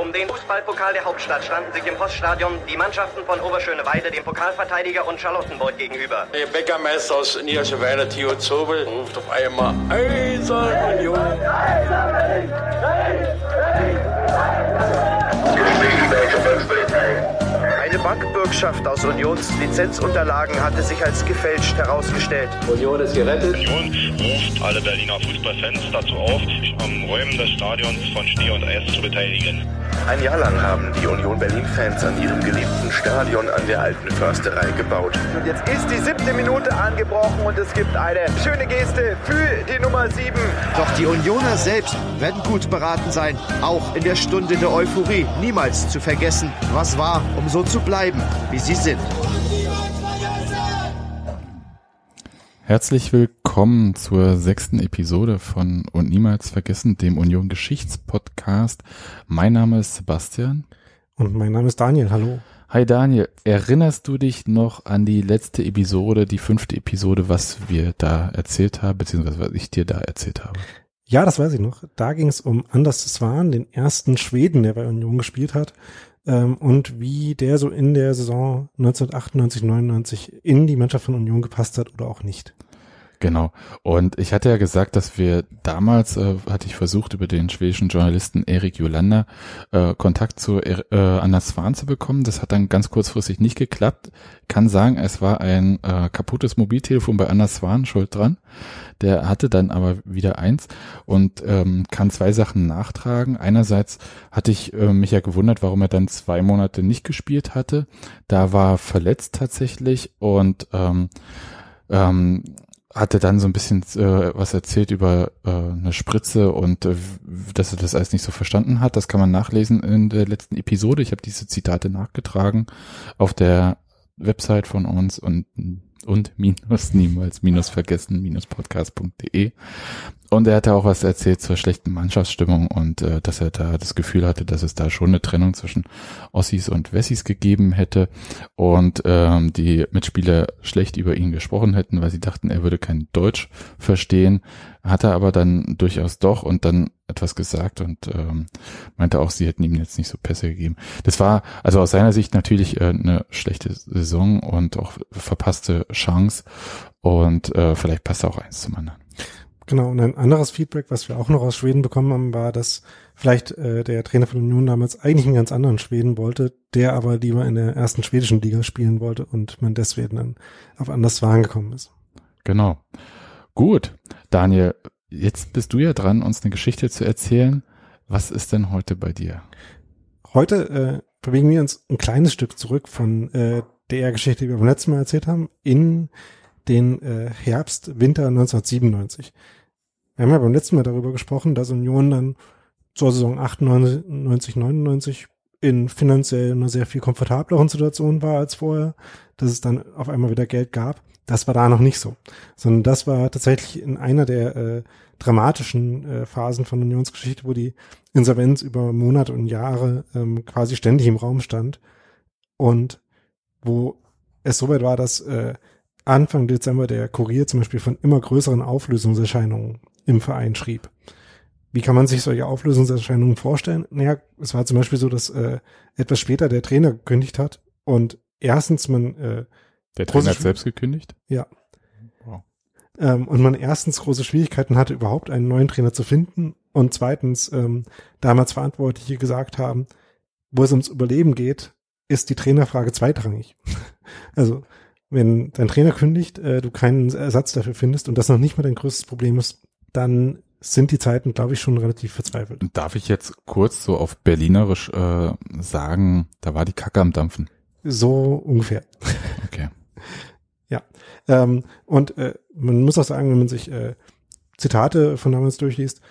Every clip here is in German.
Um den Fußballpokal der Hauptstadt standen sich im Poststadion die Mannschaften von Oberschöneweide, dem Pokalverteidiger und Charlottenburg gegenüber. Der Bäckermeister aus Niederschöneweide, Theo Zobel, ruft auf einmal Eisern Union. Eine Bankbürgschaft aus Unions Lizenzunterlagen hatte sich als gefälscht herausgestellt. Union ist gerettet. Union ruft alle Berliner Fußballfans dazu auf, sich am Räumen des Stadions von Schnee und Eis zu beteiligen. Ein Jahr lang haben die Union Berlin-Fans an ihrem geliebten Stadion an der alten Försterei gebaut. Und jetzt ist die siebte Minute angebrochen und es gibt eine schöne Geste für die Nummer sieben. Doch die Unioner selbst werden gut beraten sein, auch in der Stunde der Euphorie niemals zu vergessen, was war, um so zu bleiben, wie sie sind. Herzlich willkommen zur sechsten Episode von Und niemals vergessen, dem Union Geschichtspodcast. Mein Name ist Sebastian. Und mein Name ist Daniel. Hallo. Hi Daniel, erinnerst du dich noch an die letzte Episode, die fünfte Episode, was wir da erzählt haben, beziehungsweise was ich dir da erzählt habe? Ja, das weiß ich noch. Da ging es um Anders Swan, den ersten Schweden, der bei Union gespielt hat. Ähm, und wie der so in der Saison 1998, 99 in die Mannschaft von Union gepasst hat oder auch nicht. Genau. Und ich hatte ja gesagt, dass wir damals, äh, hatte ich versucht, über den schwedischen Journalisten Erik Jolander äh, Kontakt zu äh, Anna Swan zu bekommen. Das hat dann ganz kurzfristig nicht geklappt. Kann sagen, es war ein äh, kaputtes Mobiltelefon bei Anna Swan schuld dran. Der hatte dann aber wieder eins und ähm, kann zwei Sachen nachtragen. Einerseits hatte ich äh, mich ja gewundert, warum er dann zwei Monate nicht gespielt hatte. Da war verletzt tatsächlich und ähm, ähm, hatte dann so ein bisschen äh, was erzählt über äh, eine Spritze und äh, dass er das alles nicht so verstanden hat. Das kann man nachlesen in der letzten Episode. Ich habe diese Zitate nachgetragen auf der Website von uns und und minus niemals minus vergessen minus podcast.de und er hatte auch was erzählt zur schlechten Mannschaftsstimmung und äh, dass er da das Gefühl hatte, dass es da schon eine Trennung zwischen Ossis und Wessis gegeben hätte und ähm, die Mitspieler schlecht über ihn gesprochen hätten, weil sie dachten, er würde kein Deutsch verstehen, hat er aber dann durchaus doch und dann etwas gesagt und ähm, meinte auch, sie hätten ihm jetzt nicht so Pässe gegeben. Das war also aus seiner Sicht natürlich äh, eine schlechte Saison und auch verpasste Chance und äh, vielleicht passt auch eins zum anderen. Genau, und ein anderes Feedback, was wir auch noch aus Schweden bekommen haben, war, dass vielleicht äh, der Trainer von Union damals eigentlich einen ganz anderen Schweden wollte, der aber lieber in der ersten schwedischen Liga spielen wollte und man deswegen dann auf anders Waren gekommen ist. Genau. Gut, Daniel, jetzt bist du ja dran, uns eine Geschichte zu erzählen. Was ist denn heute bei dir? Heute äh, bewegen wir uns ein kleines Stück zurück von äh, der Geschichte, die wir beim letzten Mal erzählt haben, in den äh, Herbst, Winter 1997. Wir haben ja beim letzten Mal darüber gesprochen, dass Union dann zur Saison 98, 99 in finanziell einer sehr viel komfortableren Situation war als vorher, dass es dann auf einmal wieder Geld gab. Das war da noch nicht so, sondern das war tatsächlich in einer der äh, dramatischen äh, Phasen von Unionsgeschichte, wo die Insolvenz über Monate und Jahre ähm, quasi ständig im Raum stand und wo es soweit war, dass äh, Anfang Dezember der Kurier zum Beispiel von immer größeren Auflösungserscheinungen im Verein schrieb. Wie kann man sich solche Auflösungserscheinungen vorstellen? Naja, es war zum Beispiel so, dass äh, etwas später der Trainer gekündigt hat und erstens man äh, Der Trainer hat selbst gekündigt? Ja. Wow. Ähm, und man erstens große Schwierigkeiten hatte, überhaupt einen neuen Trainer zu finden und zweitens ähm, damals Verantwortliche gesagt haben, wo es ums Überleben geht, ist die Trainerfrage zweitrangig. also wenn dein Trainer kündigt, äh, du keinen Ersatz dafür findest und das noch nicht mal dein größtes Problem ist, dann sind die Zeiten, glaube ich, schon relativ verzweifelt. Darf ich jetzt kurz so auf Berlinerisch äh, sagen, da war die Kacke am Dampfen? So ungefähr. Okay. ja. Ähm, und äh, man muss auch sagen, wenn man sich äh, Zitate von damals durchliest,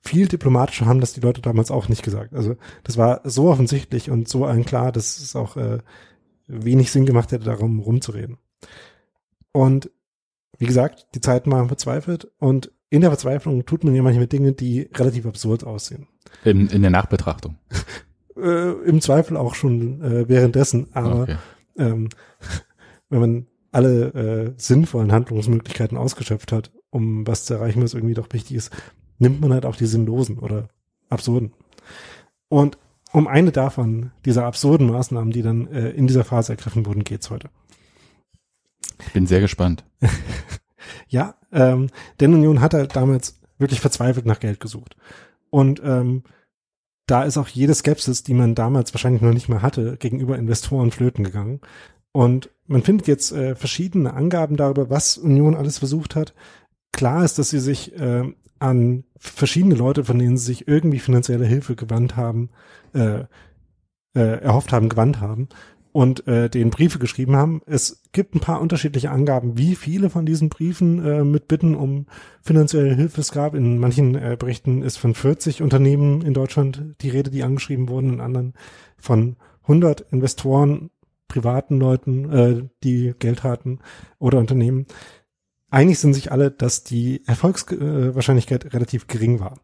viel diplomatischer haben das die Leute damals auch nicht gesagt. Also das war so offensichtlich und so allen klar, dass es auch äh, wenig Sinn gemacht hätte, darum rumzureden. Und wie gesagt, die Zeiten waren verzweifelt und in der Verzweiflung tut man ja manchmal Dinge, die relativ absurd aussehen. In, in der Nachbetrachtung. äh, Im Zweifel auch schon äh, währenddessen, aber okay. ähm, wenn man alle äh, sinnvollen Handlungsmöglichkeiten ausgeschöpft hat, um was zu erreichen, was irgendwie doch wichtig ist, nimmt man halt auch die sinnlosen oder absurden. Und um eine davon, dieser absurden Maßnahmen, die dann äh, in dieser Phase ergriffen wurden, geht's heute. Bin sehr gespannt. Ja, ähm, denn Union hat halt damals wirklich verzweifelt nach Geld gesucht. Und ähm, da ist auch jede Skepsis, die man damals wahrscheinlich noch nicht mehr hatte, gegenüber Investoren flöten gegangen. Und man findet jetzt äh, verschiedene Angaben darüber, was Union alles versucht hat. Klar ist, dass sie sich äh, an verschiedene Leute, von denen sie sich irgendwie finanzielle Hilfe gewandt haben, äh, äh, erhofft haben, gewandt haben und äh, den Briefe geschrieben haben. Es gibt ein paar unterschiedliche Angaben, wie viele von diesen Briefen äh, mit Bitten um finanzielle Hilfe es gab. In manchen äh, Berichten ist von 40 Unternehmen in Deutschland die Rede, die angeschrieben wurden, in anderen von 100 Investoren, privaten Leuten, äh, die Geld hatten oder Unternehmen. Einig sind sich alle, dass die Erfolgswahrscheinlichkeit relativ gering war.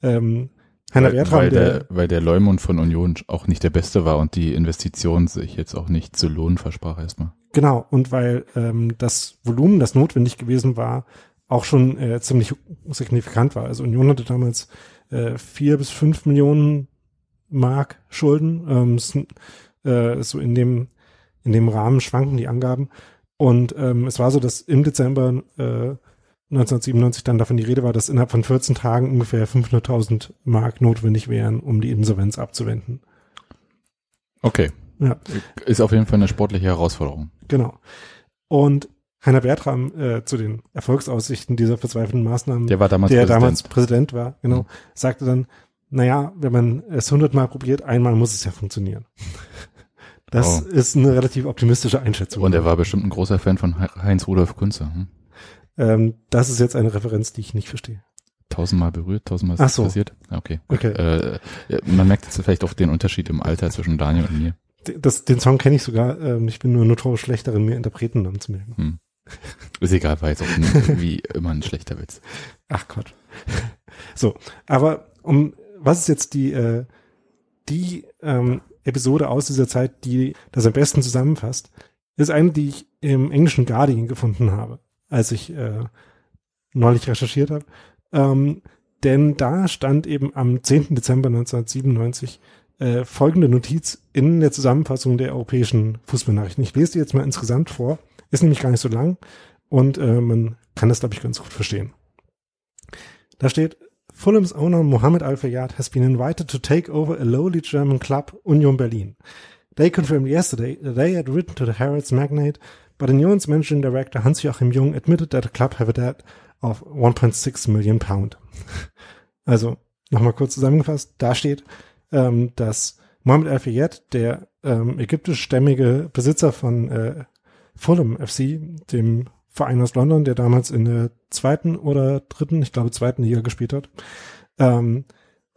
Ähm, Heiner weil, Bertram, weil, der, der, weil der Leumund von Union auch nicht der beste war und die Investition sich jetzt auch nicht zu lohnen versprach erstmal. Genau, und weil ähm, das Volumen, das notwendig gewesen war, auch schon äh, ziemlich signifikant war. Also Union hatte damals äh, vier bis fünf Millionen Mark Schulden. Ähm, äh, so in dem in dem Rahmen schwanken die Angaben. Und ähm, es war so, dass im Dezember äh, 1997 dann davon die Rede war, dass innerhalb von 14 Tagen ungefähr 500.000 Mark notwendig wären, um die Insolvenz abzuwenden. Okay. Ja. Ist auf jeden Fall eine sportliche Herausforderung. Genau. Und Heiner Bertram äh, zu den Erfolgsaussichten dieser verzweifelten Maßnahmen, Der war damals der Präsident. damals Präsident war, genau, Mhm. sagte dann, naja, wenn man es hundertmal probiert, einmal muss es ja funktionieren. Das Oh. ist eine relativ optimistische Einschätzung. Und er war bestimmt ein großer Fan von He- Heinz Rudolf Kunze. Hm? Ähm, das ist jetzt eine Referenz, die ich nicht verstehe. Tausendmal berührt, tausendmal ist so. passiert. Okay. Okay. Äh, ja, man merkt jetzt vielleicht auch den Unterschied im Alter zwischen Daniel und mir. Das, den Song kenne ich sogar. Ähm, ich bin nur notorisch schlecht darin, mir Interpretennamen zu merken. Hm. Ist egal, war jetzt auch ein, wie immer ein schlechter Witz. Ach Gott. So, aber um was ist jetzt die äh, die ähm, Episode aus dieser Zeit, die das am besten zusammenfasst, ist eine, die ich im englischen Guardian gefunden habe, als ich äh, neulich recherchiert habe. Ähm, denn da stand eben am 10. Dezember 1997 äh, folgende Notiz in der Zusammenfassung der europäischen Fußballnachrichten. Ich lese die jetzt mal insgesamt vor. Ist nämlich gar nicht so lang und äh, man kann das, glaube ich, ganz gut verstehen. Da steht, Fulham's owner Mohammed Al-Fayyad has been invited to take over a lowly German club, Union Berlin. They confirmed yesterday that they had written to the Harrods magnate, but Union's managing director Hans-Joachim Jung admitted that the club have a debt of 1.6 million pound. Also, nochmal kurz zusammengefasst, da steht, ähm, dass Mohammed Al-Fayyad, der ähm, ägyptischstämmige Besitzer von äh, Fulham FC, dem Verein aus London, der damals in der zweiten oder dritten, ich glaube zweiten Liga gespielt hat, ähm,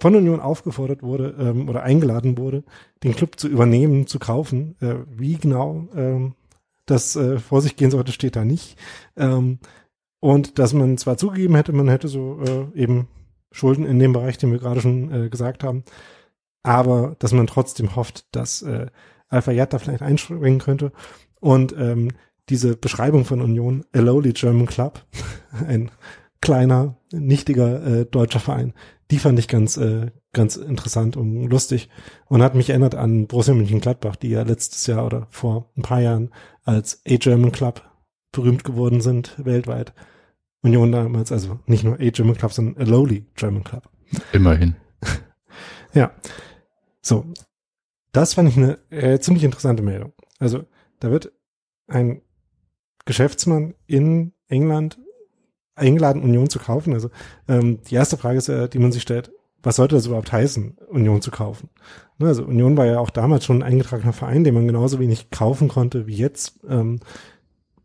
von Union aufgefordert wurde ähm, oder eingeladen wurde, den Club zu übernehmen, zu kaufen. Äh, wie genau ähm, das äh, vor sich gehen sollte, steht da nicht. Ähm, und dass man zwar zugegeben hätte, man hätte so äh, eben Schulden in dem Bereich, den wir gerade schon äh, gesagt haben, aber dass man trotzdem hofft, dass äh, Al-Fayyad da vielleicht einspringen könnte. Und ähm, diese Beschreibung von Union, a lowly German Club, ein kleiner, nichtiger äh, deutscher Verein, die fand ich ganz, äh, ganz interessant und lustig und hat mich erinnert an Borussia Mönchengladbach, die ja letztes Jahr oder vor ein paar Jahren als A German Club berühmt geworden sind weltweit. Union damals, also nicht nur A German Club, sondern a lowly German Club. Immerhin. Ja. So. Das fand ich eine äh, ziemlich interessante Meldung. Also, da wird ein Geschäftsmann in England eingeladen, Union zu kaufen. Also, ähm, die erste Frage ist ja, die man sich stellt, was sollte das überhaupt heißen, Union zu kaufen? Ne, also, Union war ja auch damals schon ein eingetragener Verein, den man genauso wenig kaufen konnte wie jetzt. Ähm,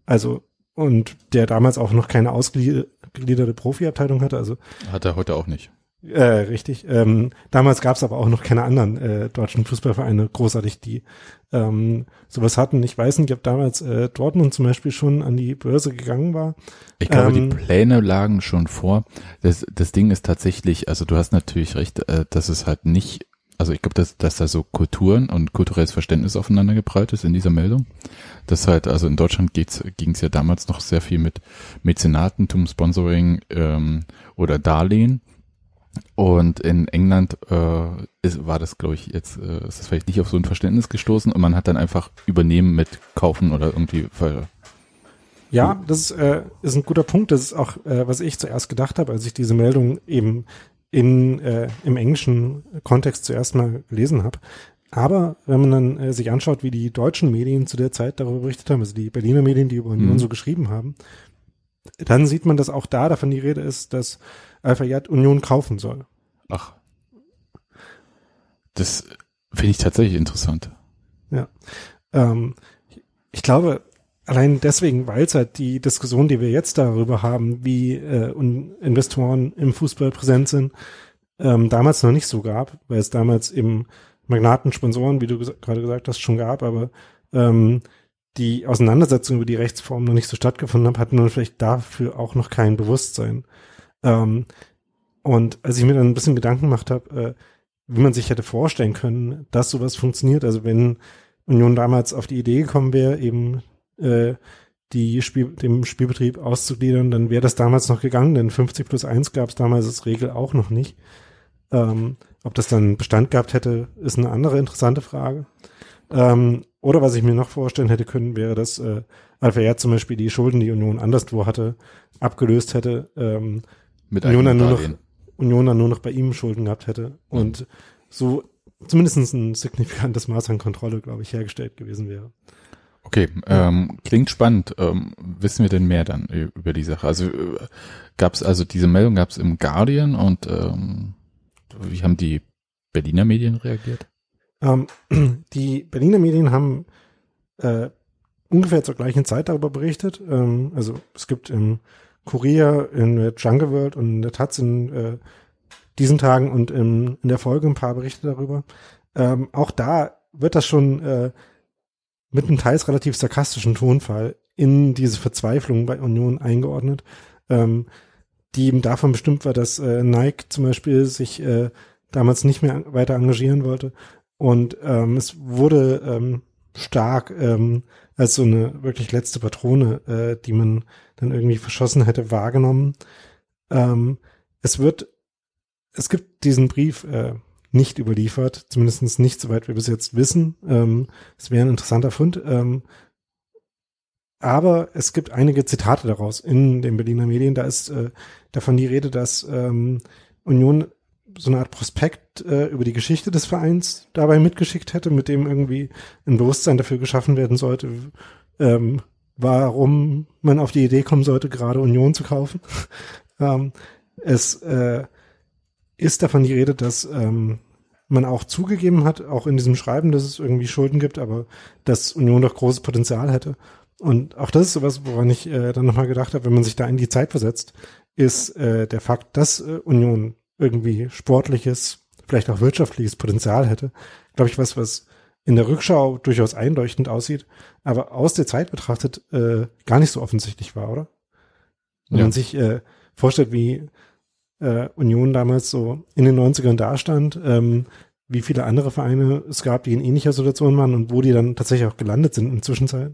also, und der damals auch noch keine ausgegliederte Profiabteilung hatte. Also, Hat er heute auch nicht. Äh, richtig. Ähm, damals gab es aber auch noch keine anderen äh, deutschen Fußballvereine großartig, die ähm, sowas hatten. Ich weiß nicht, ob damals äh, Dortmund zum Beispiel schon an die Börse gegangen war. Ich glaube, Ähm, die Pläne lagen schon vor. Das, das Ding ist tatsächlich, also du hast natürlich recht, äh, dass es halt nicht, also ich glaube, dass, dass da so Kulturen und kulturelles Verständnis aufeinander geprallt ist in dieser Meldung. Das halt, also in Deutschland ging es ja damals noch sehr viel mit Mäzenatentum, Sponsoring ähm, oder Darlehen. Und in England äh, ist, war das, glaube ich, jetzt äh, ist das vielleicht nicht auf so ein Verständnis gestoßen und man hat dann einfach übernehmen mit kaufen oder irgendwie ver Ja, das ist, äh, ist ein guter Punkt. Das ist auch, äh, was ich zuerst gedacht habe, als ich diese Meldung eben in, äh, im englischen Kontext zuerst mal gelesen habe. Aber wenn man dann äh, sich anschaut, wie die deutschen Medien zu der Zeit darüber berichtet haben, also die Berliner Medien, die über Union Mhm. so geschrieben haben, dann sieht man, dass auch da davon die Rede ist, dass Al-Fayed Union kaufen soll. Ach. Das finde ich tatsächlich interessant. Ähm, ich glaube, allein deswegen, weil es halt die Diskussion, die wir jetzt darüber haben, wie äh, Investoren im Fußball präsent sind, ähm, damals noch nicht so gab, weil es damals eben Magnaten, Sponsoren, wie du gesa- gerade gesagt hast, schon gab, aber ähm, die Auseinandersetzung über die Rechtsform noch nicht so stattgefunden hat, hatten wir vielleicht dafür auch noch kein Bewusstsein. Ähm, und als ich mir dann ein bisschen Gedanken gemacht habe, äh, wie man sich hätte vorstellen können, dass sowas funktioniert, also wenn Union damals auf die Idee gekommen wäre, eben äh, die Spiel, dem Spielbetrieb auszugliedern, dann wäre das damals noch gegangen, denn 50 plus 1 gab es damals als Regel auch noch nicht. Ähm, ob das dann Bestand gehabt hätte, ist eine andere interessante Frage. Ähm, oder was ich mir noch vorstellen hätte können, wäre, dass äh, Alpha zum Beispiel die Schulden, die Union anderswo hatte, abgelöst hätte, ähm, Mit Union dann nur noch. Union dann nur noch bei ihm Schulden gehabt hätte und so zumindest ein signifikantes Maß an Kontrolle, glaube ich, hergestellt gewesen wäre. Okay, ähm, klingt spannend. Ähm, wissen wir denn mehr dann über die Sache? Also äh, gab es also diese Meldung gab es im Guardian und ähm, wie haben die Berliner Medien reagiert? Ähm, die Berliner Medien haben äh, ungefähr zur gleichen Zeit darüber berichtet. Ähm, also es gibt im Kurier, in der Jungle World und in der Taz in äh, diesen Tagen und im, in der Folge ein paar Berichte darüber. Ähm, auch da wird das schon äh, mit einem teils relativ sarkastischen Tonfall in diese Verzweiflung bei Union eingeordnet, ähm, die eben davon bestimmt war, dass äh, Nike zum Beispiel sich äh, damals nicht mehr weiter engagieren wollte. Und ähm, es wurde ähm, stark ähm, als so eine wirklich letzte Patrone, äh, die man dann irgendwie verschossen hätte, wahrgenommen. Ähm, es wird, es gibt diesen Brief äh, nicht überliefert, zumindest nicht soweit wir bis jetzt wissen. Ähm, es wäre ein interessanter Fund. Ähm, aber es gibt einige Zitate daraus in den Berliner Medien. Da ist äh, davon die Rede, dass ähm, Union so eine Art Prospekt äh, über die Geschichte des Vereins dabei mitgeschickt hätte, mit dem irgendwie ein Bewusstsein dafür geschaffen werden sollte, ähm, warum man auf die Idee kommen sollte, gerade Union zu kaufen. ähm, es äh, ist davon die Rede, dass ähm, man auch zugegeben hat, auch in diesem Schreiben, dass es irgendwie Schulden gibt, aber dass Union doch großes Potenzial hätte. Und auch das ist sowas, woran ich äh, dann nochmal gedacht habe, wenn man sich da in die Zeit versetzt, ist äh, der Fakt, dass äh, Union irgendwie sportliches, vielleicht auch wirtschaftliches Potenzial hätte, glaube ich, was, was in der Rückschau durchaus einleuchtend aussieht, aber aus der Zeit betrachtet äh, gar nicht so offensichtlich war, oder? Wenn Ja. man sich äh, vorstellt, wie äh, Union damals so in den 90ern dastand, ähm, wie viele andere Vereine es gab, die in ähnlicher Situation waren und wo die dann tatsächlich auch gelandet sind in der Zwischenzeit,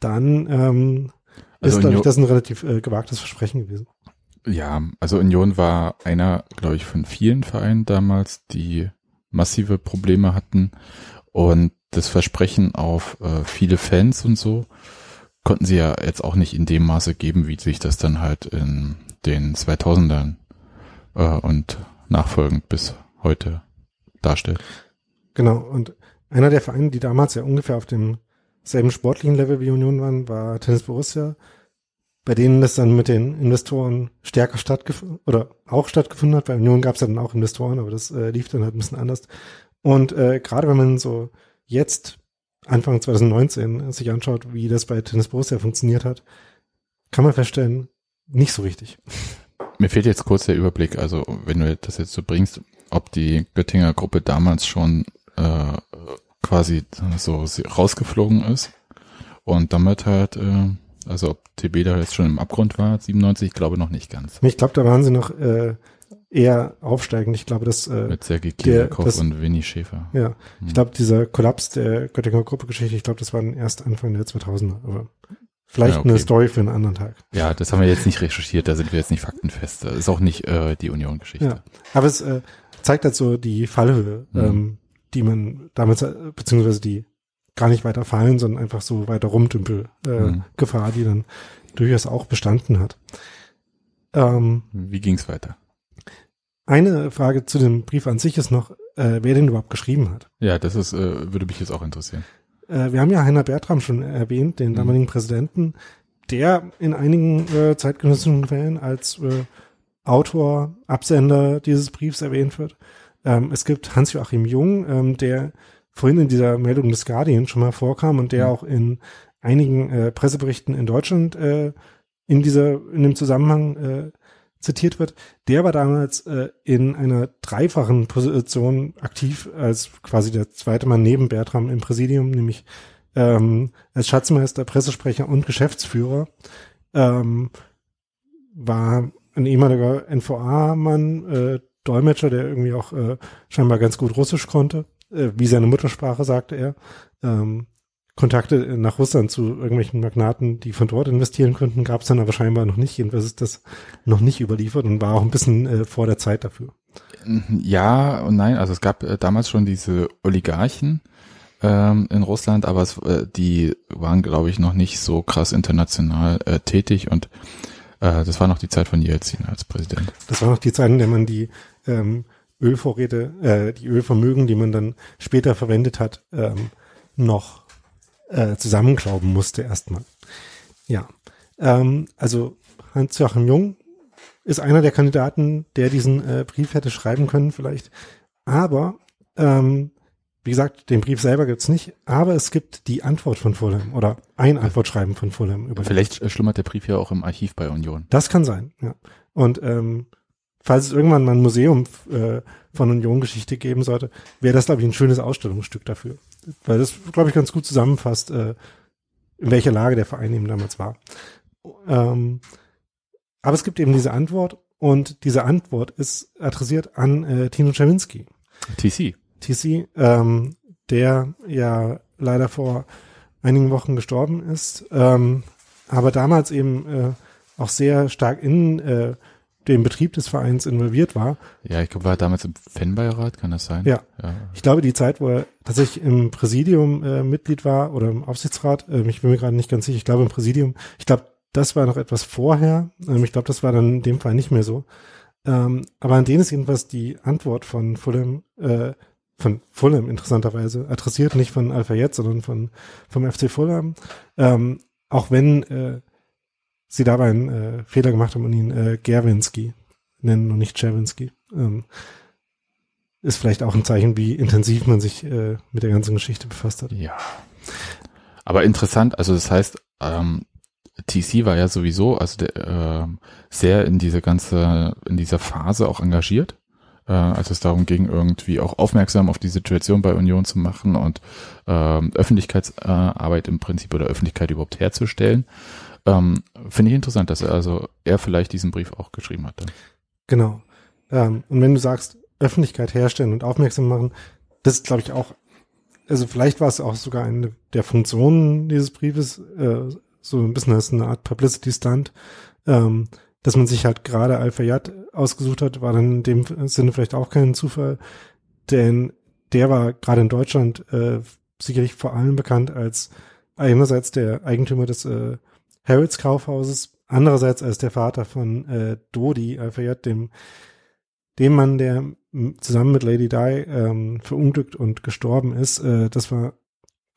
dann ähm, Also ist, glaube ich, das ein relativ äh, gewagtes Versprechen gewesen. Ja, also Union war einer, glaube ich, von vielen Vereinen damals, die massive Probleme hatten und das Versprechen auf äh, viele Fans und so konnten sie ja jetzt auch nicht in dem Maße geben, wie sich das dann halt in den 2000ern äh, und nachfolgend bis heute darstellt. Genau, und einer der Vereine, die damals ja ungefähr auf dem selben sportlichen Level wie Union waren, war Tennis Borussia, bei denen das dann mit den Investoren stärker stattgefunden oder auch stattgefunden hat. Bei Union gab es dann auch Investoren, aber das äh, lief dann halt ein bisschen anders. Und äh, gerade wenn man so jetzt Anfang 2019 sich anschaut, wie das bei Tennis Borussia funktioniert hat, kann man feststellen, nicht so richtig. Mir fehlt jetzt kurz der Überblick, also wenn du das jetzt so bringst, ob die Göttinger Gruppe damals schon äh, quasi so rausgeflogen ist und damit halt, äh, also ob TB da jetzt schon im Abgrund war, 97, ich glaube noch nicht ganz. Ich glaube, da waren sie noch äh, eher aufsteigend. Ich glaube, dass äh, Mit Sergei das- und Winnie Schäfer. Ja, ich glaube, dieser Kollaps der Göttinger Gruppe-Geschichte, ich glaube, das war erst Anfang der 2000er. Aber Vielleicht Ja, okay. eine Story für einen anderen Tag. Ja, das haben wir jetzt nicht recherchiert, da sind wir jetzt nicht faktenfest. Das ist auch nicht äh, die Union-Geschichte. Ja. Aber es äh, zeigt halt so die Fallhöhe, Mhm. ähm, die man damals, äh, beziehungsweise die gar nicht weiter fallen, sondern einfach so weiter rumdümpel äh, Mhm. Gefahr, die dann durchaus auch bestanden hat. Ähm, Wie ging's weiter? eine Frage zu dem Brief an sich ist noch, äh, wer den überhaupt geschrieben hat. Ja, das ist, äh, würde mich jetzt auch interessieren. Äh, wir haben ja Heiner Bertram schon erwähnt, den Mhm. damaligen Präsidenten, der in einigen äh, zeitgenössischen Quellen als äh, Autor, Absender dieses Briefs erwähnt wird. Ähm, es gibt Hans-Joachim Jung, ähm, der vorhin in dieser Meldung des Guardian schon mal vorkam und der Mhm. auch in einigen äh, Presseberichten in Deutschland äh, in dieser, in dem Zusammenhang äh, zitiert wird. Der war damals äh, in einer dreifachen Position aktiv als quasi der zweite Mann neben Bertram im Präsidium, nämlich ähm, als Schatzmeister, Pressesprecher und Geschäftsführer. Ähm, war ein ehemaliger NVA-Mann, äh, Dolmetscher, der irgendwie auch äh, scheinbar ganz gut Russisch konnte, äh, wie seine Muttersprache, sagte er. Ähm, Kontakte nach Russland zu irgendwelchen Magnaten, die von dort investieren könnten, gab es dann aber scheinbar noch nicht. Jedenfalls ist das noch nicht überliefert und war auch ein bisschen äh, vor der Zeit dafür. Ja und nein, also es gab äh, damals schon diese Oligarchen ähm, in Russland, aber es, äh, die waren, glaube ich, noch nicht so krass international äh, tätig und äh, das war noch die Zeit von Jelzin als Präsident. Das war noch die Zeit, in der man die ähm, Ölvorräte, äh, die Ölvermögen, die man dann später verwendet hat, ähm, noch äh, zusammenklauben musste erstmal. Ja, ähm, also Hans-Joachim Jung ist einer der Kandidaten, der diesen äh, Brief hätte schreiben können vielleicht. Aber, ähm, wie gesagt, den Brief selber gibt's nicht, aber es gibt die Antwort von Fulham oder ein Antwortschreiben von Fulham. Über Vielleicht äh, schlummert der Brief ja auch im Archiv bei Union. das kann sein, ja. Und ähm, falls es irgendwann mal ein Museum äh, von Union-Geschichte geben sollte, wäre das, glaube ich, ein schönes Ausstellungsstück dafür. Weil das, glaube ich, ganz gut zusammenfasst, äh, in welcher Lage der Verein eben damals war. Ähm, aber es gibt eben diese Antwort und diese Antwort ist adressiert an äh, Tino Czerwinski. TC. TC, ähm, der ja leider vor einigen Wochen gestorben ist, ähm, aber damals eben äh, auch sehr stark in äh, den Betrieb des Vereins involviert war. Ja, ich glaube, war damals im Fanbeirat, kann das sein? Ja. ja. Ich glaube, die Zeit, wo er tatsächlich im Präsidium äh, Mitglied war oder im Aufsichtsrat, ähm, ich bin mir gerade nicht ganz sicher, ich glaube im Präsidium, ich glaube, das war noch etwas vorher. Ähm, ich glaube, das war dann in dem Fall nicht mehr so. Ähm, aber an den ist jedenfalls die Antwort von Fulham, äh, von Fulham interessanterweise adressiert, nicht von Alpha jetzt, sondern von vom FC Fulham. Ähm, auch wenn äh, sie dabei einen äh, Fehler gemacht haben und ihn äh, Gerwinski nennen und nicht Czerwinski. Ähm, ist vielleicht auch ein Zeichen, wie intensiv man sich äh, mit der ganzen Geschichte befasst hat. Ja. Aber interessant, also das heißt, ähm, TC war ja sowieso, also der, ähm, sehr in diese ganze, in dieser Phase auch engagiert, äh, als es darum ging, irgendwie auch aufmerksam auf die Situation bei Union zu machen und ähm, Öffentlichkeitsarbeit im Prinzip oder Öffentlichkeit überhaupt herzustellen. Ähm, Finde ich interessant, dass er also er vielleicht diesen Brief auch geschrieben hat. Dann. Genau. Ähm, und wenn du sagst, Öffentlichkeit herstellen und aufmerksam machen, das ist, glaube ich, auch, also vielleicht war es auch sogar eine der Funktionen dieses Briefes, äh, so ein bisschen als eine Art Publicity-Stunt, ähm, dass man sich halt gerade Al-Fayyad ausgesucht hat, war dann in dem Sinne vielleicht auch kein Zufall, denn der war gerade in Deutschland äh, sicherlich vor allem bekannt als einerseits der Eigentümer des äh, Harrods Kaufhauses, andererseits als der Vater von äh, Dodi Al-Fayyad, dem dem Mann, der m, zusammen mit Lady Di ähm, verunglückt und gestorben ist. Äh, das war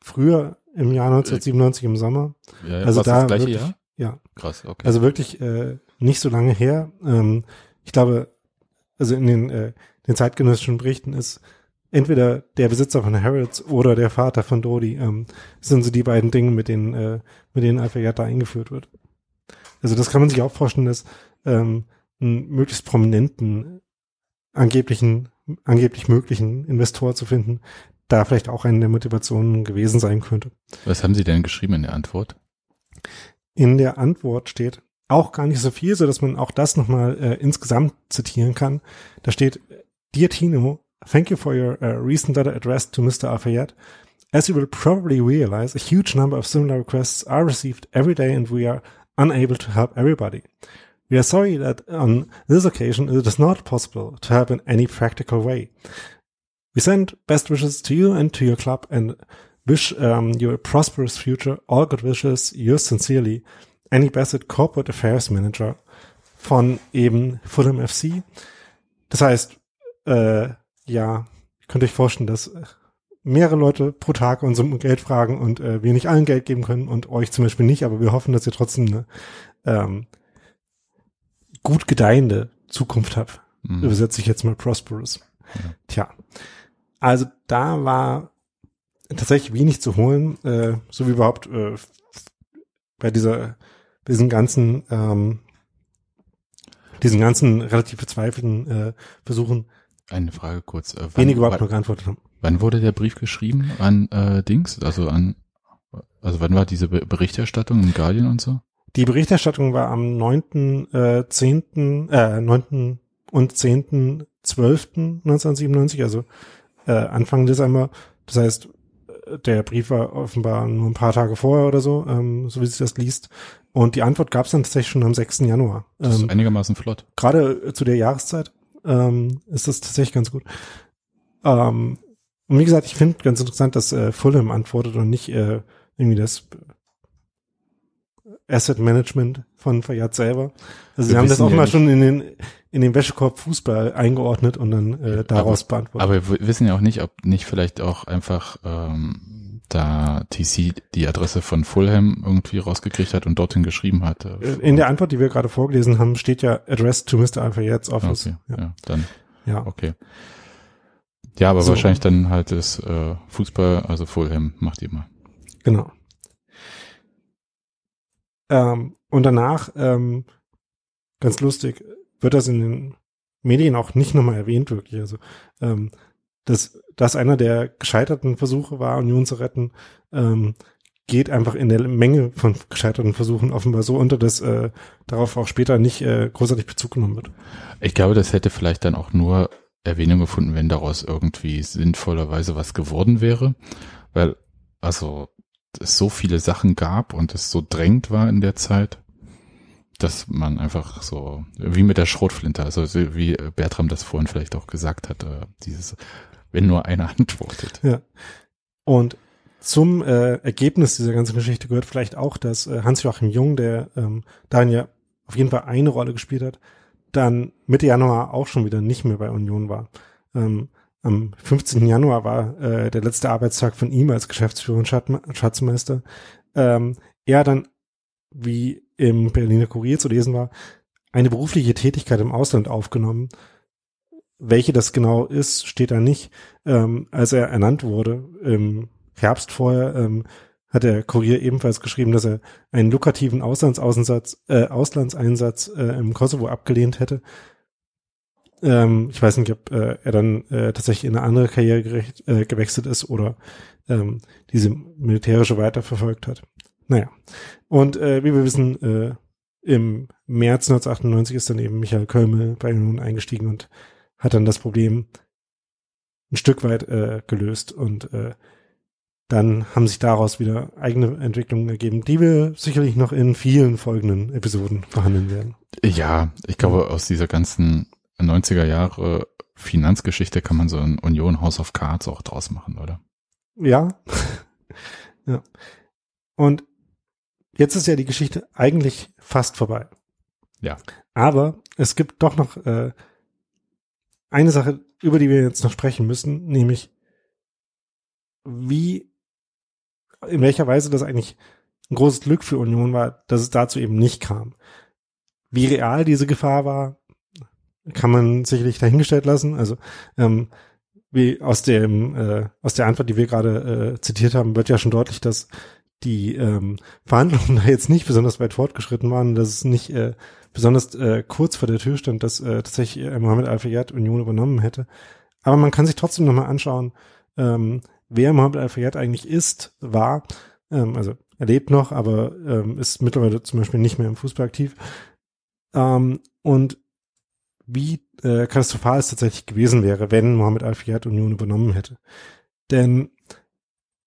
früher im Jahr 1997 im Sommer. Ja, Also war's da das gleiche wirklich- Jahr? Ja, Krass, okay. also wirklich äh, nicht so lange her. Ähm, ich glaube, also in den, äh, den zeitgenössischen Berichten ist entweder der Besitzer von Harrods oder der Vater von Dodi ähm, sind so die beiden Dinge, mit denen äh, mit denen da eingeführt wird. Also das kann man sich auch vorstellen, dass ähm, einen möglichst prominenten angeblichen angeblich möglichen Investor zu finden, da vielleicht auch eine der Motivationen gewesen sein könnte. Was haben Sie denn geschrieben in der Antwort? In der Antwort steht auch gar nicht so viel, so dass man auch das nochmal äh, insgesamt zitieren kann. Da steht, Dear Tino, thank you for your uh, recent letter addressed to Mr. Al-Fayyad. As you will probably realize, a huge number of similar requests are received every day and we are unable to help everybody. We are sorry that on this occasion it is not possible to help in any practical way. We send best wishes to you and to your club and wish um, you a prosperous future. All good wishes, yours sincerely, Annie Bassett, Corporate Affairs Manager von eben Fulham FC. Das heißt, äh, ja, könnt euch vorstellen, dass mehrere Leute pro Tag uns um Geld fragen und äh, wir nicht allen Geld geben können und euch zum Beispiel nicht, aber wir hoffen, dass ihr trotzdem eine ähm, gut gedeihende Zukunft habt. Mhm. Übersetze ich jetzt mal prosperous. Ja. Tja, also da war tatsächlich wenig zu holen, äh, so wie überhaupt äh, bei dieser, bei diesen ganzen, ähm, diesen ganzen relativ verzweifelten äh, Versuchen, Eine Frage kurz. Äh, wann, wenige überhaupt wann, noch geantwortet haben. wann wurde der Brief geschrieben an äh, Dings? Also an also wann war diese Be Berichterstattung im Guardian und so? Die Berichterstattung war am 9., äh, 10., äh, 9. und 10. 12. 1997, also äh, Anfang Dezember. Das heißt, äh, der Brief war offenbar nur ein paar Tage vorher oder so, ähm, so wie sich das liest. Und die Antwort gab es dann tatsächlich schon am 6. Januar. Das ist Ähm, einigermaßen flott. Gerade äh, zu der Jahreszeit ähm, ist das tatsächlich ganz gut. Ähm, und wie gesagt, ich finde ganz interessant, dass äh, Fulham antwortet und nicht äh, irgendwie das Asset Management von Fayad selber. Also sie Wir haben das auch ja mal schon in den in den Wäschekorb Fußball eingeordnet und dann äh, daraus beantwortet. Aber wir wissen ja auch nicht, ob nicht vielleicht auch einfach ähm, da TC die Adresse von Fulham irgendwie rausgekriegt hat und dorthin geschrieben hat. äh, in der Antwort, die wir gerade vorgelesen haben, steht ja Address to Mr. Al-Fayyad's Office. Okay, ja. Ja. dann ja. okay. Ja, aber So. wahrscheinlich dann halt das äh, Fußball, also Fulham macht mal. Genau. Ähm, und danach, ähm, ganz lustig, wird das in den Medien auch nicht nochmal erwähnt, wirklich. Also, ähm, dass das einer der gescheiterten Versuche war, Union zu retten, ähm, geht einfach in der Menge von gescheiterten Versuchen offenbar so unter, dass äh, darauf auch später nicht äh, großartig Bezug genommen wird. Ich glaube, das hätte vielleicht dann auch nur Erwähnung gefunden, wenn daraus irgendwie sinnvollerweise was geworden wäre, weil also es so viele Sachen gab und es so drängend war in der Zeit, dass man einfach so wie mit der Schrotflinte, also so wie Bertram das vorhin vielleicht auch gesagt hat, äh, dieses wenn nur einer antwortet. Ja. Und zum äh, Ergebnis dieser ganzen Geschichte gehört vielleicht auch, dass äh, Hans-Joachim Jung, der ähm, darin ja auf jeden Fall eine Rolle gespielt hat, dann Mitte Januar auch schon wieder nicht mehr bei Union war. Ähm, am 15. Januar war äh, der letzte Arbeitstag von ihm als Geschäftsführer und Schatzme Schatzmeister. Ähm, er hat dann, wie im Berliner Kurier zu lesen war, eine berufliche Tätigkeit im Ausland aufgenommen. Welche das genau ist, steht da nicht. Ähm, als er ernannt wurde, im Herbst vorher, ähm, hat der Kurier ebenfalls geschrieben, dass er einen lukrativen Auslandsaußensatz, äh, Auslandseinsatz äh, im Kosovo abgelehnt hätte. Ähm, ich weiß nicht, ob äh, er dann äh, tatsächlich in eine andere Karriere gerecht, äh, gewechselt ist oder ähm, diese militärische weiterverfolgt hat. Naja. Und äh, wie wir wissen, äh, im März 1998 ist dann eben Michael Kölmel bei Union eingestiegen und hat dann das Problem ein Stück weit äh, gelöst und äh, dann haben sich daraus wieder eigene Entwicklungen ergeben, die wir sicherlich noch in vielen folgenden Episoden verhandeln werden. Ja, ich glaube, aus dieser ganzen 90er Jahre Finanzgeschichte kann man so ein Union House of Cards auch draus machen, oder? Ja. ja. Und jetzt ist ja die Geschichte eigentlich fast vorbei. Ja. Aber es gibt doch noch äh, eine Sache, über die wir jetzt noch sprechen müssen, nämlich wie, in welcher Weise das eigentlich ein großes Glück für Union war, dass es dazu eben nicht kam. Wie real diese Gefahr war, kann man sicherlich dahingestellt lassen. Also ähm, wie aus dem äh, aus der Antwort, die wir gerade äh, zitiert haben, wird ja schon deutlich, dass die ähm, Verhandlungen da jetzt nicht besonders weit fortgeschritten waren, dass es nicht äh, besonders äh, kurz vor der Tür stand, dass äh, tatsächlich äh, Mohammed Al-Fayyad Union übernommen hätte. Aber man kann sich trotzdem nochmal anschauen, ähm, wer Mohammed Al-Fayyad eigentlich ist, war. Ähm, also er lebt noch, aber ähm, ist mittlerweile zum Beispiel nicht mehr im Fußball aktiv. Ähm, und wie äh, katastrophal es tatsächlich gewesen wäre, wenn Mohammed Al-Fayyad Union übernommen hätte. Denn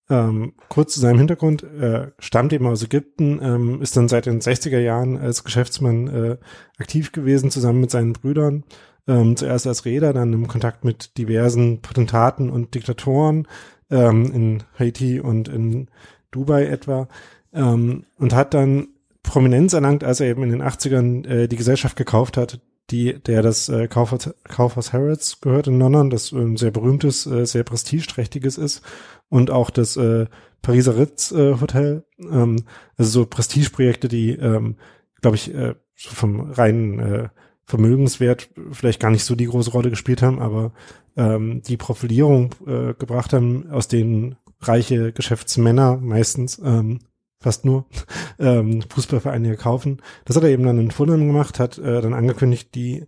Ähm, kurz zu seinem Hintergrund, äh, stammt eben aus Ägypten, ähm, ist dann seit den 60er Jahren als Geschäftsmann äh, aktiv gewesen, zusammen mit seinen Brüdern. Ähm, zuerst als Reeder, dann im Kontakt mit diversen Potentaten und Diktatoren ähm, in Haiti und in Dubai etwa. Ähm, und hat dann Prominenz erlangt, als er eben in den 80ern äh, die Gesellschaft gekauft hat, die, der das äh, Kaufhaus, Kaufhaus Harrods gehört in London, das ein sehr berühmtes, äh, sehr prestigeträchtiges ist und auch das äh, Pariser Ritz äh, Hotel, ähm, also so Prestigeprojekte, die, ähm, glaube ich, äh, vom reinen äh, Vermögenswert vielleicht gar nicht so die große Rolle gespielt haben, aber ähm, die Profilierung äh, gebracht haben, aus denen reiche Geschäftsmänner meistens ähm, fast nur ähm, Fußballvereine kaufen. Das hat er eben dann in Fulham gemacht, hat äh, dann angekündigt, die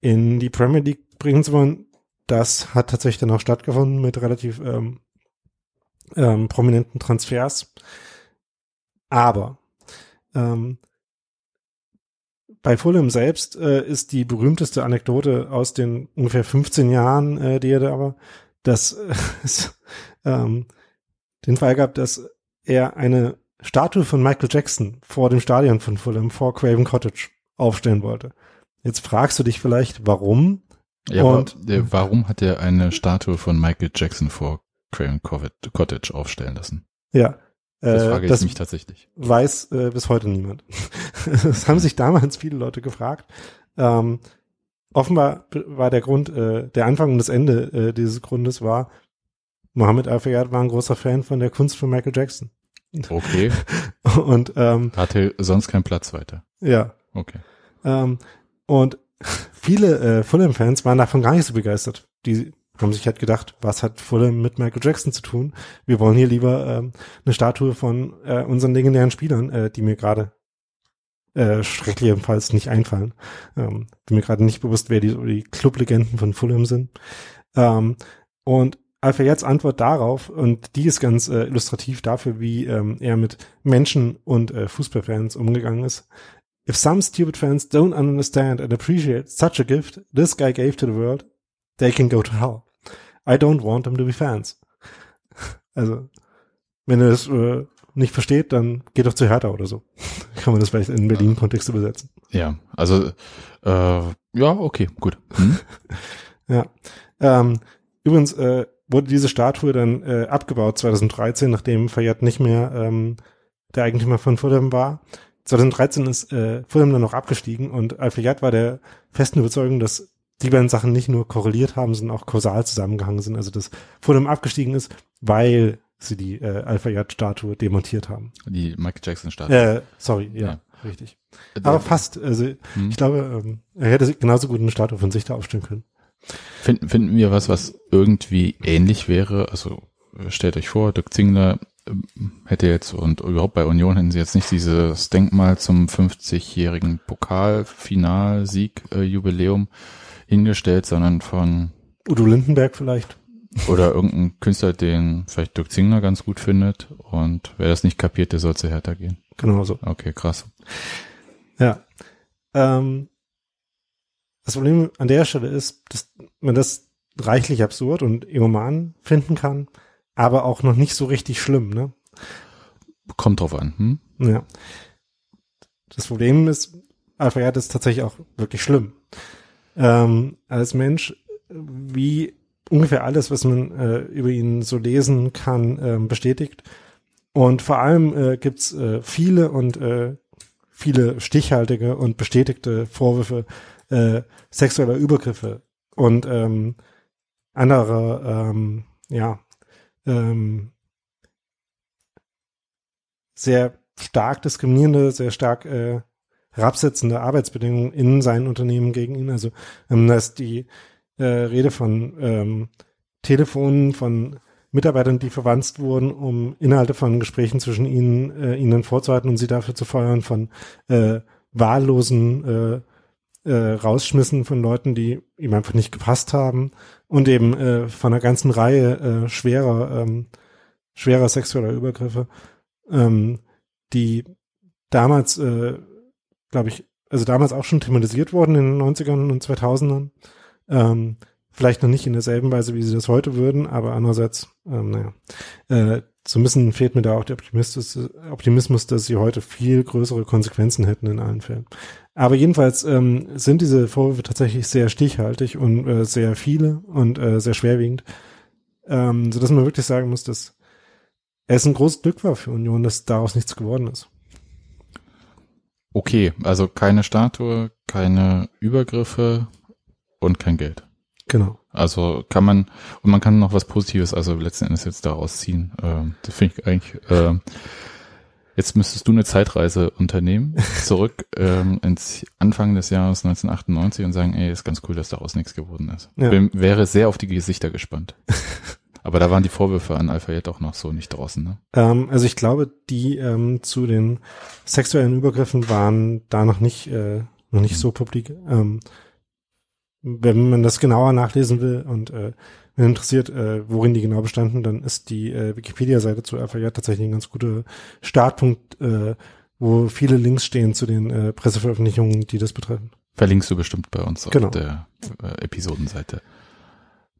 in die Premier League bringen zu wollen. Das hat tatsächlich dann auch stattgefunden mit relativ ähm, ähm, prominenten Transfers. Aber ähm, bei Fulham selbst äh, ist die berühmteste Anekdote aus den ungefähr 15 Jahren, äh, die er da war, dass äh, es ähm, den Fall gab, dass er eine Statue von Michael Jackson vor dem Stadion von Fulham, vor Craven Cottage, aufstellen wollte. Jetzt fragst du dich vielleicht, warum? Ja, und äh, warum hat er eine Statue von Michael Jackson vor Craven Cottage aufstellen lassen? Ja. Das äh, frage ich mich tatsächlich. Weiß äh, bis heute niemand. das haben sich damals viele Leute gefragt. Ähm, offenbar war der Grund, äh, der Anfang und das Ende äh, dieses Grundes war, Mohammed Al-Fayyad war ein großer Fan von der Kunst von Michael Jackson. Okay. und ähm, hatte sonst keinen Platz weiter. Ja. Okay. Ähm, und viele äh, Fulham-Fans waren davon gar nicht so begeistert. Die haben sich halt gedacht, was hat Fulham mit Michael Jackson zu tun? Wir wollen hier lieber ähm, eine Statue von äh, unseren legendären Spielern, äh, die mir gerade äh, schrecklichenfalls nicht einfallen. Ähm, bin mir gerade nicht bewusst, wer die, die Clublegenden von Fulham sind. Ähm, und Al-Fayyad's Antwort darauf, und die ist ganz äh, illustrativ dafür, wie ähm, er mit Menschen und äh, Fußballfans umgegangen ist. If some stupid fans don't understand and appreciate such a gift this guy gave to the world, they can go to hell. I don't want them to be fans. Also, wenn er das äh, nicht versteht, dann geht doch zu Hertha oder so. Kann man das vielleicht in Berlin-Kontext übersetzen. Ja, also äh, ja, okay, gut. Hm? ja. Ähm, übrigens, äh, wurde diese Statue dann äh, abgebaut 2013, nachdem Fayette nicht mehr ähm, der Eigentümer von Fulham war. 2013 ist äh, Fulham dann noch abgestiegen und Al-Fayyad war der festen Überzeugung, dass die beiden Sachen nicht nur korreliert haben, sondern auch kausal zusammengehangen sind. Also dass Fulham abgestiegen ist, weil sie die äh, Al-Fayyad-Statue demontiert haben. Die Michael Jackson-Statue. Äh, sorry, ja, ja. richtig. Aber fast. Also hm. ich glaube, ähm, er hätte genauso gut eine Statue von sich da aufstellen können. Finden, finden wir was, was irgendwie ähnlich wäre? Also stellt euch vor, Dirk Zingler ähm, hätte jetzt und überhaupt bei Union hätten sie jetzt nicht dieses Denkmal zum 50-jährigen Pokalfinalsieg-Jubiläum hingestellt, sondern von Udo Lindenberg vielleicht. Oder irgendein Künstler, den vielleicht Dirk Zingler ganz gut findet und wer das nicht kapiert, der soll zu Hertha gehen. Genau so. Okay, krass. Ja. Ähm, das Problem an der Stelle ist, dass man das reichlich absurd und egoman finden kann, aber auch noch nicht so richtig schlimm, ne? Kommt drauf an, hm? Ja. Das Problem ist, Alpha ist tatsächlich auch wirklich schlimm. Ähm, als Mensch, wie ungefähr alles, was man äh, über ihn so lesen kann, äh, bestätigt. Und vor allem äh, gibt's äh, viele und äh, viele stichhaltige und bestätigte Vorwürfe äh, sexueller Übergriffe und ähm, andere, ähm, ja, ähm, sehr stark diskriminierende, sehr stark äh, herabsetzende Arbeitsbedingungen in seinen Unternehmen gegen ihn. Also ähm, da ist die äh, Rede von ähm, Telefonen von Mitarbeitern, die verwandt wurden, um Inhalte von Gesprächen zwischen ihnen, äh, ihnen vorzuhalten und sie dafür zu feuern, von äh, wahllosen äh, äh, rausschmissen von Leuten, die ihm einfach nicht gepasst haben und eben äh, von einer ganzen Reihe äh, schwerer, ähm, schwerer sexueller Übergriffe, ähm, die damals, äh, glaube ich, also damals auch schon thematisiert wurden in den 90ern und 2000ern. Ähm, vielleicht noch nicht in derselben Weise, wie sie das heute würden, aber andererseits, ähm, naja, äh, so ein fehlt mir da auch der Optimismus, Optimismus, dass sie heute viel größere Konsequenzen hätten in allen Fällen. Aber jedenfalls ähm, sind diese Vorwürfe tatsächlich sehr stichhaltig und äh, sehr viele und äh, sehr schwerwiegend, ähm, so dass man wirklich sagen muss, dass es ein großes Glück war für Union, dass daraus nichts geworden ist. Okay, also keine Statue, keine Übergriffe und kein Geld. Genau. Also kann man, und man kann noch was Positives, also letzten Endes jetzt daraus ziehen. Ähm, das finde ich eigentlich, äh, jetzt müsstest du eine Zeitreise unternehmen, zurück ähm, ins Anfang des Jahres 1998 und sagen, ey, ist ganz cool, dass daraus nichts geworden ist. Ja. Bin, wäre sehr auf die Gesichter gespannt. Aber da waren die Vorwürfe an Alpha auch noch so nicht draußen, ne? Ähm, also ich glaube, die ähm, zu den sexuellen Übergriffen waren da noch nicht, äh, noch nicht so publik. Ähm, wenn man das genauer nachlesen will und äh, wenn interessiert, äh, worin die genau bestanden, dann ist die äh, Wikipedia-Seite zu Alpha tatsächlich ein ganz guter Startpunkt, äh, wo viele Links stehen zu den äh, Presseveröffentlichungen, die das betreffen. Verlinkst du bestimmt bei uns Genau. auf der äh, Episodenseite.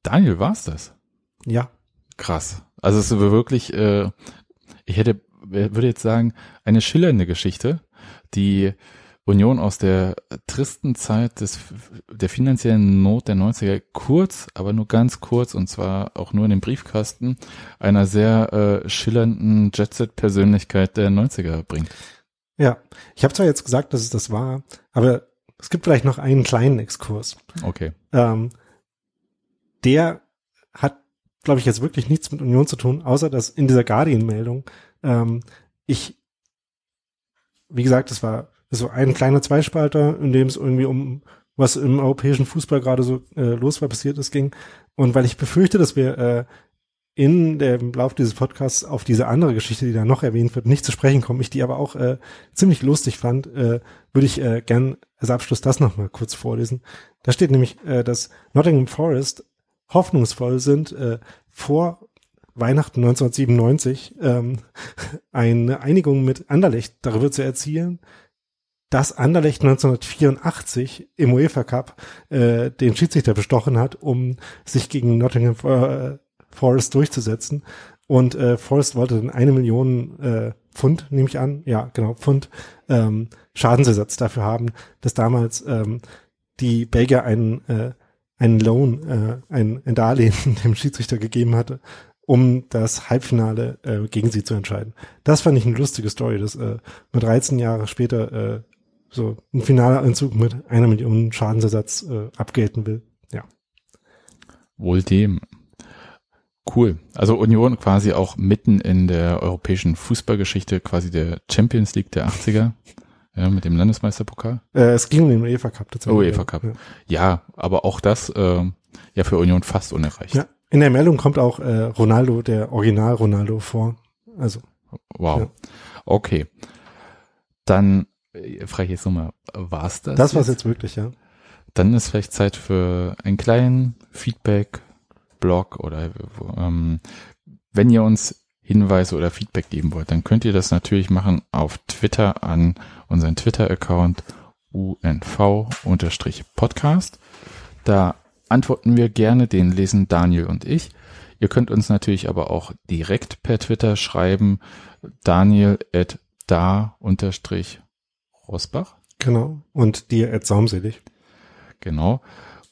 Daniel, war's das? Ja, Krass. Also es ist wirklich, äh, ich hätte, würde jetzt sagen, eine schillernde Geschichte, die Union aus der tristen Zeit des, der finanziellen Not der 90er kurz, aber nur ganz kurz und zwar auch nur in den Briefkasten einer sehr äh, schillernden Jet-Set-Persönlichkeit der 90er bringt. ja. Ich habe zwar jetzt gesagt, dass es das war, aber es gibt vielleicht noch einen kleinen Exkurs. Okay. Ähm, der hat, glaube ich, jetzt wirklich nichts mit Union zu tun, außer dass in dieser Guardian-Meldung ähm, ich, wie gesagt, es war so ein kleiner Zweispalter, in dem es irgendwie um was im europäischen Fußball gerade so äh, los war, passiert ist, ging. Und weil ich befürchte, dass wir äh, in dem Lauf dieses Podcasts auf diese andere Geschichte, die da noch erwähnt wird, nicht zu sprechen kommen, ich die aber auch äh, ziemlich lustig fand, äh, würde ich äh, gern als Abschluss das nochmal kurz vorlesen. Da steht nämlich, äh, dass Nottingham Forest hoffnungsvoll sind, äh, vor Weihnachten 1997 ähm, eine Einigung mit Anderlecht darüber zu erzielen, dass Anderlecht 1984 im UEFA Cup äh, den Schiedsrichter bestochen hat, um sich gegen Nottingham äh, Forest durchzusetzen. Und äh, Forest wollte dann eine Million äh, Pfund, nehme ich an, ja genau, Pfund ähm, Schadensersatz dafür haben, dass damals ähm, die Belgier einen, äh, einen Loan, äh, ein, ein Darlehen dem Schiedsrichter gegeben hatte, um das Halbfinale äh, gegen sie zu entscheiden. Das fand ich eine lustige Story, dass äh, mit 13 Jahre später äh, so ein finaler mit einer Million Schadensersatz äh, abgelten will. Ja. Wohl dem. Cool. Also Union quasi auch mitten in der europäischen Fußballgeschichte, quasi der Champions League der 80er, ja, mit dem Landesmeisterpokal. Äh, es ging um den UEFA Cup tatsächlich. UEFA Cup. Ja. Ja, aber auch das äh, ja für Union fast unerreicht. ja. In der Meldung kommt auch äh, Ronaldo, der Original Ronaldo vor. Also Wow. Ja. Okay. Dann äh, frage ich jetzt nochmal, war's das? das war's jetzt wirklich, ja. Dann ist vielleicht Zeit für einen kleinen Feedback-Blog oder ähm, wenn ihr uns Hinweise oder Feedback geben wollt, dann könnt ihr das natürlich machen auf Twitter an unseren Twitter-Account unv-podcast. Da antworten wir gerne, den lesen Daniel und ich. Ihr könnt uns natürlich aber auch direkt per Twitter schreiben, daniel at da unterstrich Rosbach. Genau. Und dir at saumselig. Genau.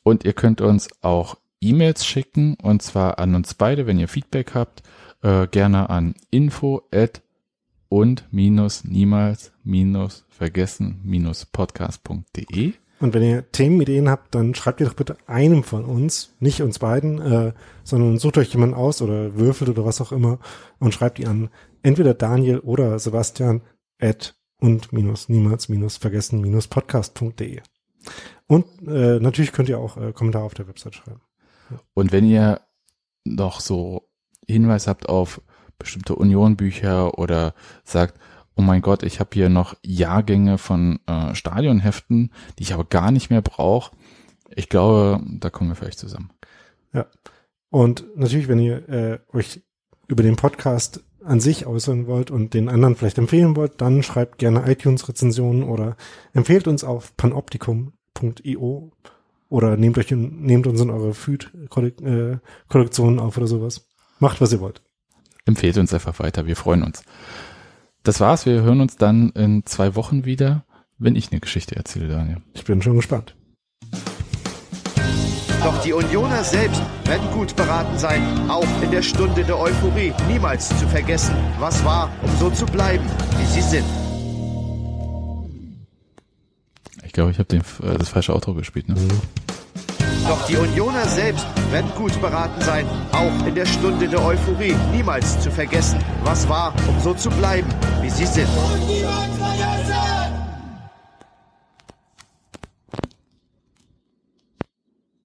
Und ihr könnt uns auch E-Mails schicken und zwar an uns beide, wenn ihr Feedback habt, äh, gerne an info at und minus niemals minus vergessen minus podcast.de. Und wenn ihr Themenideen habt, dann schreibt ihr doch bitte einem von uns, nicht uns beiden, äh, sondern sucht euch jemanden aus oder würfelt oder was auch immer und schreibt die an entweder Daniel oder Sebastian at und minus niemals minus vergessen minus podcast.de. Und äh, natürlich könnt ihr auch äh, Kommentare auf der Website schreiben. Und wenn ihr noch so Hinweis habt auf bestimmte Union-Bücher oder sagt, oh mein Gott, ich habe hier noch Jahrgänge von äh, Stadionheften, die ich aber gar nicht mehr brauche, ich glaube, da kommen wir vielleicht zusammen. Ja. Und natürlich, wenn ihr äh, euch über den Podcast an sich äußern wollt und den anderen vielleicht empfehlen wollt, dann schreibt gerne iTunes-Rezensionen oder empfehlt uns auf panoptikum.io oder nehmt euch nehmt uns in eure Feed-Kollektionen auf oder sowas. Macht, was ihr wollt. empfehlt uns einfach weiter. Wir freuen uns. Das war's. Wir hören uns dann in zwei Wochen wieder, wenn ich eine Geschichte erzähle, Daniel. Ich bin schon gespannt. Doch die Unioner selbst werden gut beraten sein, auch in der Stunde der Euphorie niemals zu vergessen, was war, um so zu bleiben, wie sie sind. Ich glaube, ich habe äh, das falsche Outro gespielt. Ne? Doch die Unioner selbst werden gut beraten sein, auch in der Stunde der Euphorie niemals zu vergessen, was war, um so zu bleiben, wie sie sind. Und niemals vergessen!